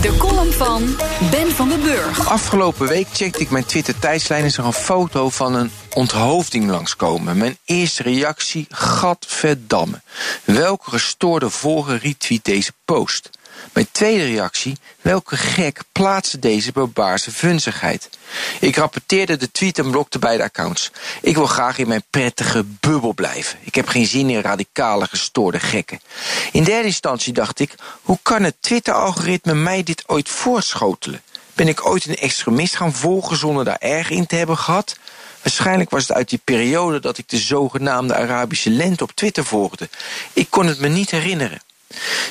De column van Ben van den Burg. Afgelopen week checkte ik mijn Twitter-tijdslijn en zag een foto van een onthoofding langskomen. Mijn eerste reactie, gadverdamme. Welke gestoorde volger retweet deze post? Mijn tweede reactie, welke gek plaatste deze barbaarse vunzigheid? Ik rapporteerde de tweet en blokte beide accounts. Ik wil graag in mijn prettige bubbel blijven. Ik heb geen zin in radicale gestoorde gekken. In derde instantie dacht ik, hoe kan het Twitter-algoritme mij dit ooit voorschotelen? Ben ik ooit een extremist gaan volgen zonder daar erg in te hebben gehad? Waarschijnlijk was het uit die periode dat ik de zogenaamde Arabische lente op Twitter volgde. Ik kon het me niet herinneren.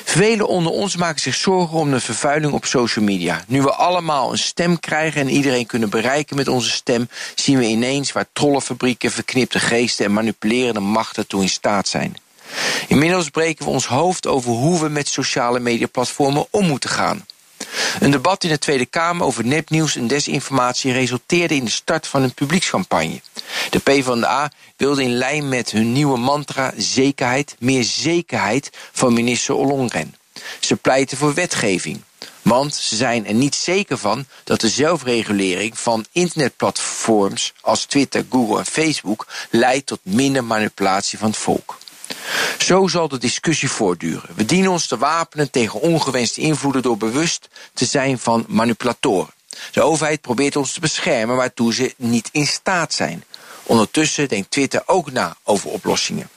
Velen onder ons maken zich zorgen om de vervuiling op social media. Nu we allemaal een stem krijgen en iedereen kunnen bereiken met onze stem, zien we ineens waar trollenfabrieken, verknipte geesten en manipulerende machten toe in staat zijn. Inmiddels breken we ons hoofd over hoe we met sociale mediaplatformen om moeten gaan. Een debat in de Tweede Kamer over nepnieuws en desinformatie resulteerde in de start van een publiekscampagne. De PvdA wilde in lijn met hun nieuwe mantra zekerheid, meer zekerheid van minister Ollongren. Ze pleiten voor wetgeving. Want ze zijn er niet zeker van dat de zelfregulering van internetplatforms als Twitter, Google en Facebook leidt tot minder manipulatie van het volk. Zo zal de discussie voortduren. We dienen ons te wapenen tegen ongewenste invloeden door bewust te zijn van manipulatoren. De overheid probeert ons te beschermen waartoe ze niet in staat zijn. Ondertussen denkt Twitter ook na over oplossingen.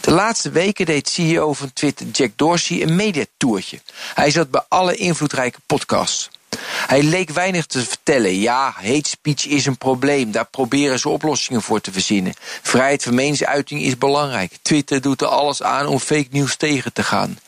De laatste weken deed CEO van Twitter Jack Dorsey een mediatourtje. Hij zat bij alle invloedrijke podcasts. Hij leek weinig te vertellen. Ja, hate speech is een probleem. Daar proberen ze oplossingen voor te verzinnen. Vrijheid van meningsuiting is belangrijk. Twitter doet er alles aan om fake news tegen te gaan.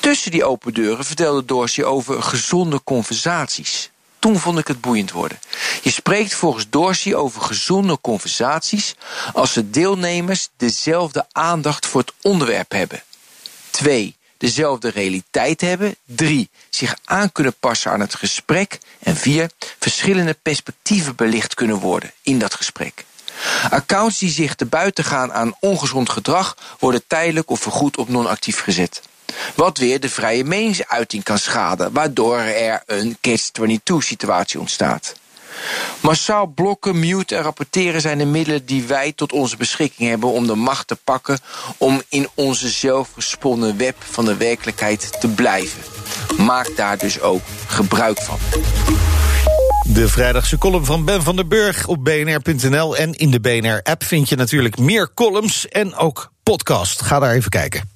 Tussen die open deuren vertelde Dorsey over gezonde conversaties. Toen vond ik het boeiend worden. Je spreekt volgens Dorsey over gezonde conversaties als de deelnemers dezelfde aandacht voor het onderwerp hebben. 2 dezelfde realiteit hebben. Drie, zich aan kunnen passen aan het gesprek. En vier, verschillende perspectieven belicht kunnen worden in dat gesprek. Accounts die zich te buiten gaan aan ongezond gedrag worden tijdelijk of vergoed op non-actief gezet. Wat weer de vrije meningsuiting kan schaden, waardoor er een catch-22 situatie ontstaat. Massaal blokken, mute en rapporteren zijn de middelen die wij tot onze beschikking hebben om de macht te pakken om in onze zelfgesponnen web van de werkelijkheid te blijven. Maak daar dus ook gebruik van. De vrijdagse column van Ben van der Burg op bnr.nl. En in de BNR-app vind je natuurlijk meer columns en ook podcast. Ga daar even kijken.